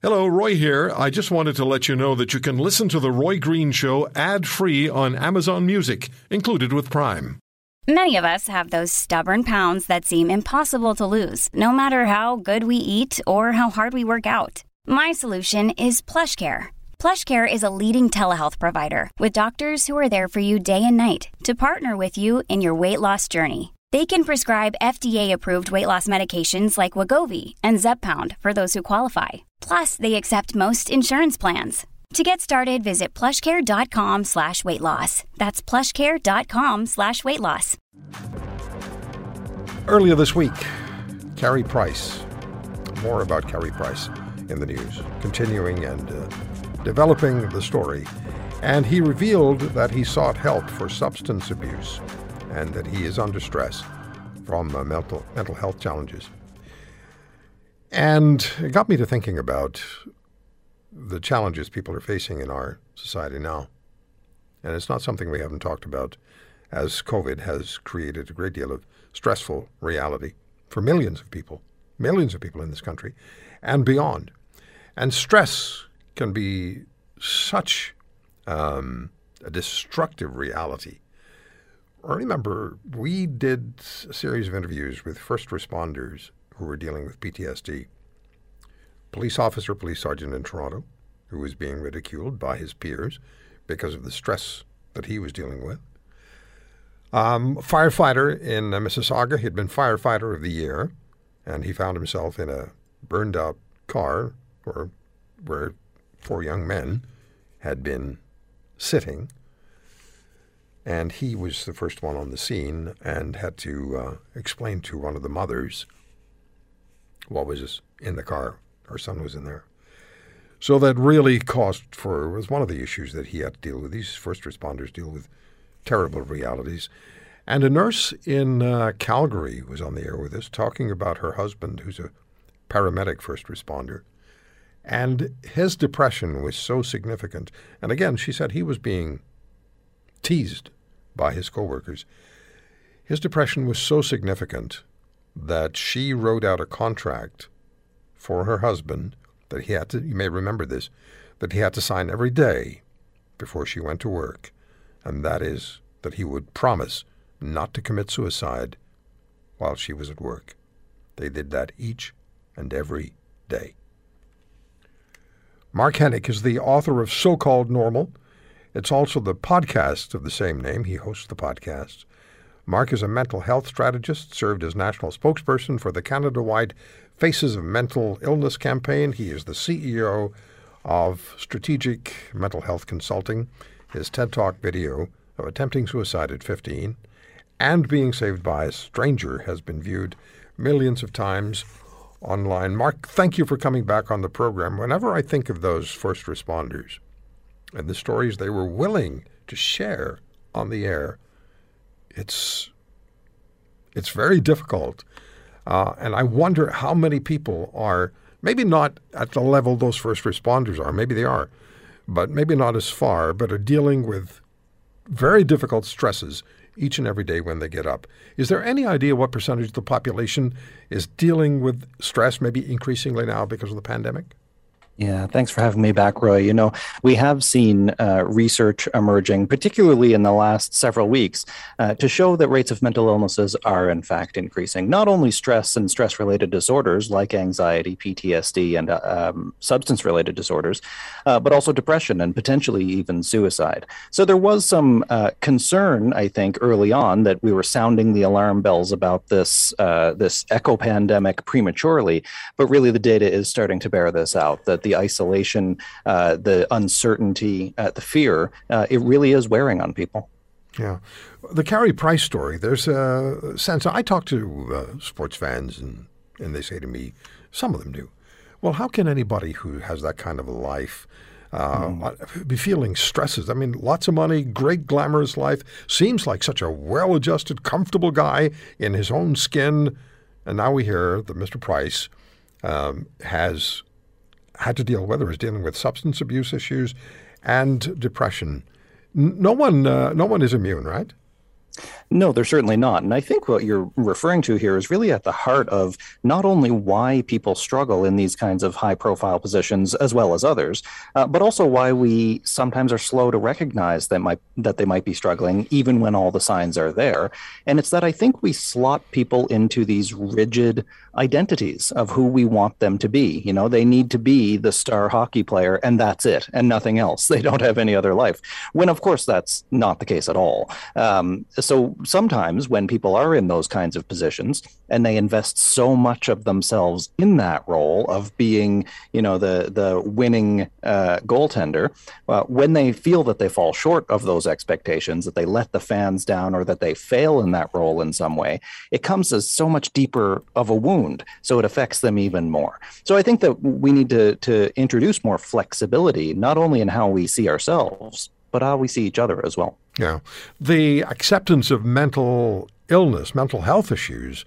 Hello, Roy here. I just wanted to let you know that you can listen to The Roy Green Show ad free on Amazon Music, included with Prime. Many of us have those stubborn pounds that seem impossible to lose, no matter how good we eat or how hard we work out. My solution is PlushCare. PlushCare is a leading telehealth provider with doctors who are there for you day and night to partner with you in your weight loss journey. They can prescribe FDA-approved weight loss medications like Wegovy and Zepbound for those who qualify. Plus, they accept most insurance plans. To get started, visit plushcare.com slash weight loss. That's plushcare.com slash weight loss. Earlier this week, Carey Price. More about Carey Price in the news, continuing and uh, developing the story. And he revealed that he sought help for substance abuse and that he is under stress from uh, mental, mental health challenges. And it got me to thinking about the challenges people are facing in our society now. And it's not something we haven't talked about, as COVID has created a great deal of stressful reality for millions of people, millions of people in this country, and beyond. And stress can be such um, a destructive reality I remember we did a series of interviews with first responders who were dealing with PTSD. Police officer, police sergeant in Toronto, who was being ridiculed by his peers because of the stress that he was dealing with. Um, firefighter in uh, Mississauga, he'd been firefighter of the year, and he found himself in a burned out car where, where four young men had been sitting and he was the first one on the scene and had to uh, explain to one of the mothers what was in the car. Her son was in there. So that really caused for was one of the issues that he had to deal with. These first responders deal with terrible realities. And a nurse in uh, Calgary was on the air with us talking about her husband, who's a paramedic first responder. And his depression was so significant. And again, she said he was being teased by his coworkers. His depression was so significant that she wrote out a contract for her husband that he had to, you may remember this, that he had to sign every day before she went to work, and that is that he would promise not to commit suicide while she was at work. They did that each and every day. Mark Henick is the author of So Called Normal it's also the podcast of the same name. He hosts the podcast. Mark is a mental health strategist, served as national spokesperson for the Canada wide Faces of Mental Illness campaign. He is the CEO of Strategic Mental Health Consulting. His TED Talk video of attempting suicide at 15 and being saved by a stranger has been viewed millions of times online. Mark, thank you for coming back on the program. Whenever I think of those first responders, and the stories they were willing to share on the air, it's it's very difficult. Uh, and I wonder how many people are maybe not at the level those first responders are, maybe they are, but maybe not as far, but are dealing with very difficult stresses each and every day when they get up. Is there any idea what percentage of the population is dealing with stress, maybe increasingly now because of the pandemic? Yeah, thanks for having me back, Roy. You know, we have seen uh, research emerging, particularly in the last several weeks, uh, to show that rates of mental illnesses are in fact increasing. Not only stress and stress related disorders like anxiety, PTSD, and uh, um, substance related disorders, uh, but also depression and potentially even suicide. So there was some uh, concern, I think, early on that we were sounding the alarm bells about this uh, this echo pandemic prematurely, but really the data is starting to bear this out that the isolation, uh, the uncertainty, uh, the fear, uh, it really is wearing on people. Yeah. The Carey Price story, there's a sense. I talk to uh, sports fans, and, and they say to me, some of them do, well, how can anybody who has that kind of a life uh, mm. be feeling stresses? I mean, lots of money, great glamorous life, seems like such a well adjusted, comfortable guy in his own skin. And now we hear that Mr. Price um, has had to deal with or is dealing with substance abuse issues and depression. No one, uh, no one is immune, right? No, they're certainly not. And I think what you're referring to here is really at the heart of not only why people struggle in these kinds of high profile positions as well as others, uh, but also why we sometimes are slow to recognize that might that they might be struggling even when all the signs are there. And it's that I think we slot people into these rigid identities of who we want them to be. You know, they need to be the star hockey player and that's it and nothing else. They don't have any other life. When of course that's not the case at all. Um, so sometimes when people are in those kinds of positions and they invest so much of themselves in that role of being, you know, the the winning uh, goaltender, uh, when they feel that they fall short of those expectations, that they let the fans down, or that they fail in that role in some way, it comes as so much deeper of a wound. So it affects them even more. So I think that we need to to introduce more flexibility, not only in how we see ourselves, but how we see each other as well. Yeah. The acceptance of mental illness, mental health issues,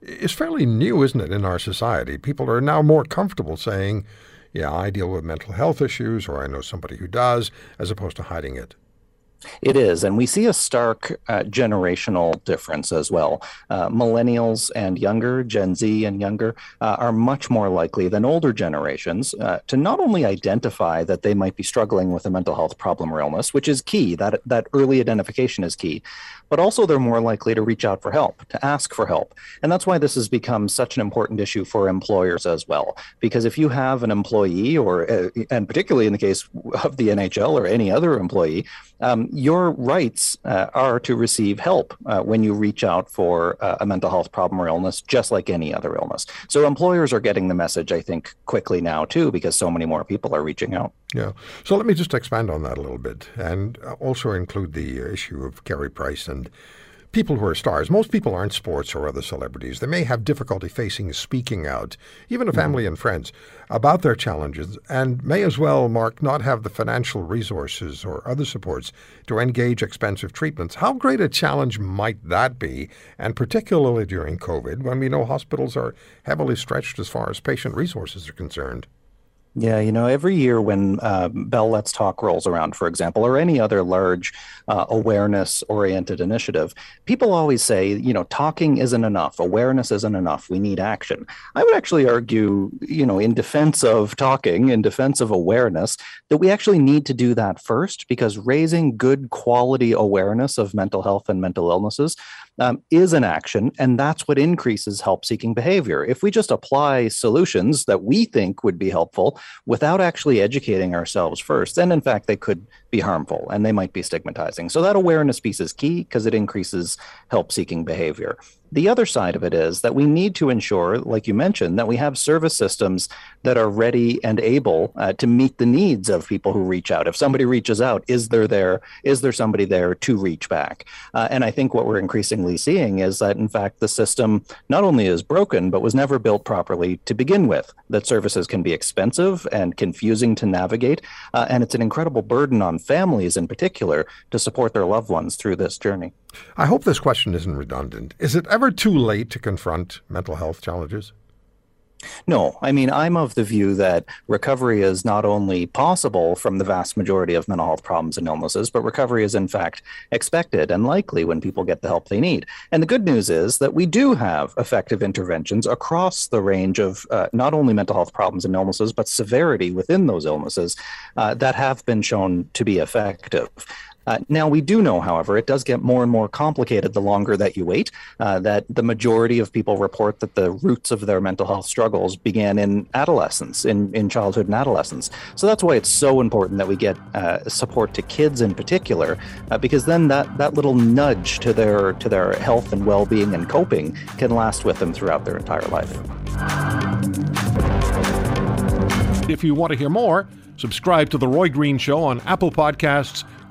is fairly new, isn't it, in our society? People are now more comfortable saying, yeah, I deal with mental health issues, or I know somebody who does, as opposed to hiding it. It is. And we see a stark uh, generational difference as well. Uh, millennials and younger, Gen Z and younger, uh, are much more likely than older generations uh, to not only identify that they might be struggling with a mental health problem or illness, which is key, that, that early identification is key, but also they're more likely to reach out for help, to ask for help. And that's why this has become such an important issue for employers as well. Because if you have an employee, or uh, and particularly in the case of the NHL or any other employee, um, your rights uh, are to receive help uh, when you reach out for uh, a mental health problem or illness, just like any other illness. So employers are getting the message, I think, quickly now too, because so many more people are reaching out. Yeah. So let me just expand on that a little bit and also include the issue of Carey Price and people who are stars. Most people aren't sports or other celebrities. They may have difficulty facing speaking out, even to mm-hmm. family and friends, about their challenges, and may as well, Mark, not have the financial resources or other supports to engage expensive treatments. How great a challenge might that be, and particularly during COVID, when we know hospitals are heavily stretched as far as patient resources are concerned? Yeah, you know, every year when uh, Bell Let's Talk rolls around, for example, or any other large uh, awareness oriented initiative, people always say, you know, talking isn't enough, awareness isn't enough, we need action. I would actually argue, you know, in defense of talking, in defense of awareness, that we actually need to do that first because raising good quality awareness of mental health and mental illnesses um, is an action, and that's what increases help seeking behavior. If we just apply solutions that we think would be helpful without actually educating ourselves first, then in fact they could be harmful and they might be stigmatizing. So that awareness piece is key because it increases help seeking behavior. The other side of it is that we need to ensure, like you mentioned, that we have service systems that are ready and able uh, to meet the needs of people who reach out. If somebody reaches out, is there there is there somebody there to reach back? Uh, and I think what we're increasingly seeing is that in fact the system not only is broken but was never built properly to begin with. That services can be expensive and confusing to navigate, uh, and it's an incredible burden on families in particular to support their loved ones through this journey. I hope this question isn't redundant. Is it ever too late to confront mental health challenges? No, I mean, I'm of the view that recovery is not only possible from the vast majority of mental health problems and illnesses, but recovery is in fact expected and likely when people get the help they need. And the good news is that we do have effective interventions across the range of uh, not only mental health problems and illnesses, but severity within those illnesses uh, that have been shown to be effective. Uh, now, we do know, however, it does get more and more complicated the longer that you wait, uh, that the majority of people report that the roots of their mental health struggles began in adolescence, in, in childhood and adolescence. So that's why it's so important that we get uh, support to kids in particular, uh, because then that, that little nudge to their, to their health and well being and coping can last with them throughout their entire life. If you want to hear more, subscribe to The Roy Green Show on Apple Podcasts